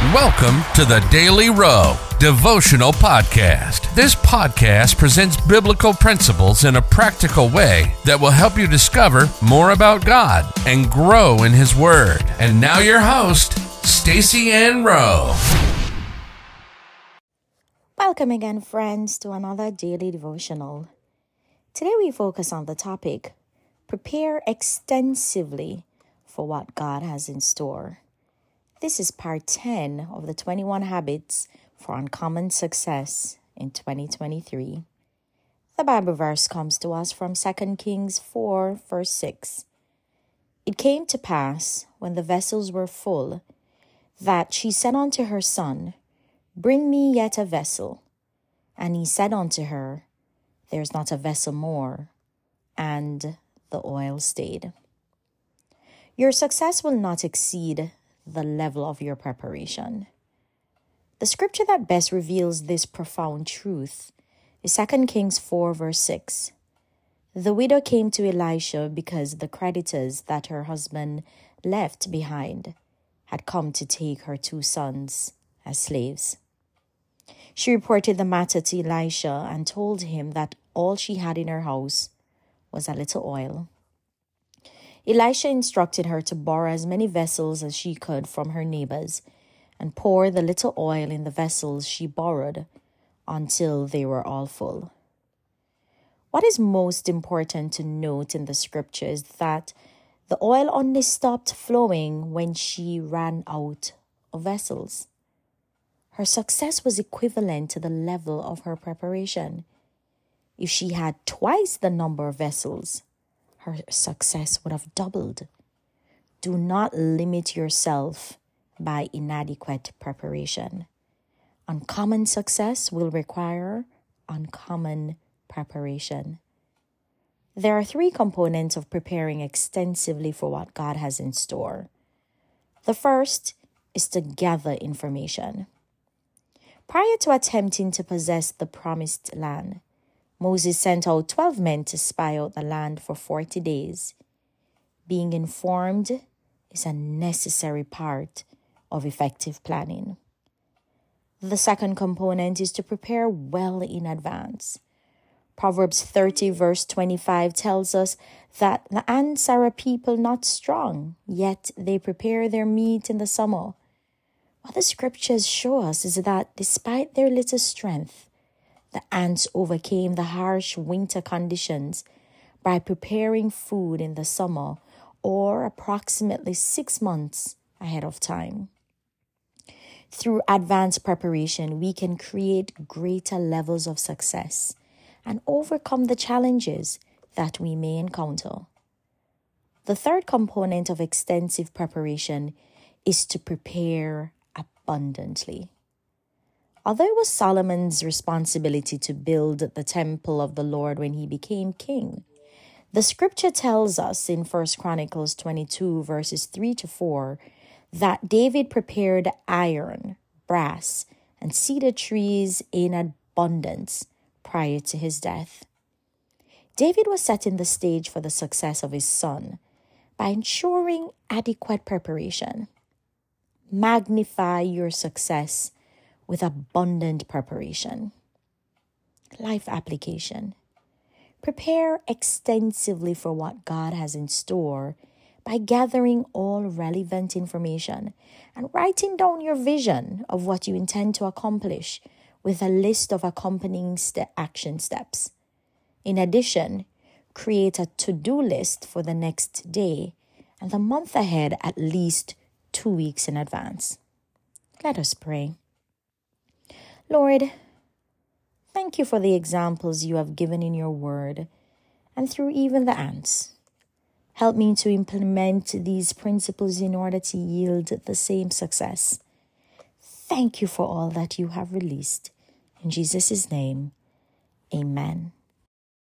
Welcome to the Daily Row Devotional Podcast. This podcast presents biblical principles in a practical way that will help you discover more about God and grow in His Word. And now, your host, Stacy Ann Rowe. Welcome again, friends, to another daily devotional. Today we focus on the topic Prepare extensively for what God has in store. This is part 10 of the 21 Habits for Uncommon Success in 2023. The Bible verse comes to us from 2 Kings 4, verse 6. It came to pass, when the vessels were full, that she said unto her son, Bring me yet a vessel. And he said unto her, There is not a vessel more. And the oil stayed. Your success will not exceed the level of your preparation. The scripture that best reveals this profound truth is 2 Kings 4, verse 6. The widow came to Elisha because the creditors that her husband left behind had come to take her two sons as slaves. She reported the matter to Elisha and told him that all she had in her house was a little oil. Elisha instructed her to borrow as many vessels as she could from her neighbors and pour the little oil in the vessels she borrowed until they were all full. What is most important to note in the scripture is that the oil only stopped flowing when she ran out of vessels. Her success was equivalent to the level of her preparation. If she had twice the number of vessels, her success would have doubled. Do not limit yourself by inadequate preparation. Uncommon success will require uncommon preparation. There are three components of preparing extensively for what God has in store. The first is to gather information. Prior to attempting to possess the promised land, Moses sent out 12 men to spy out the land for 40 days. Being informed is a necessary part of effective planning. The second component is to prepare well in advance. Proverbs 30, verse 25 tells us that the ants are a people not strong, yet they prepare their meat in the summer. What the scriptures show us is that despite their little strength, the ants overcame the harsh winter conditions by preparing food in the summer or approximately six months ahead of time. Through advanced preparation, we can create greater levels of success and overcome the challenges that we may encounter. The third component of extensive preparation is to prepare abundantly. Although it was Solomon's responsibility to build the temple of the Lord when he became king, the scripture tells us in 1 Chronicles 22, verses 3 to 4, that David prepared iron, brass, and cedar trees in abundance prior to his death. David was setting the stage for the success of his son by ensuring adequate preparation. Magnify your success with abundant preparation. Life application. Prepare extensively for what God has in store by gathering all relevant information and writing down your vision of what you intend to accomplish with a list of accompanying action steps. In addition, create a to do list for the next day and the month ahead at least two weeks in advance. Let us pray. Lord, thank you for the examples you have given in your word and through even the ants. Help me to implement these principles in order to yield the same success. Thank you for all that you have released. In Jesus' name, amen.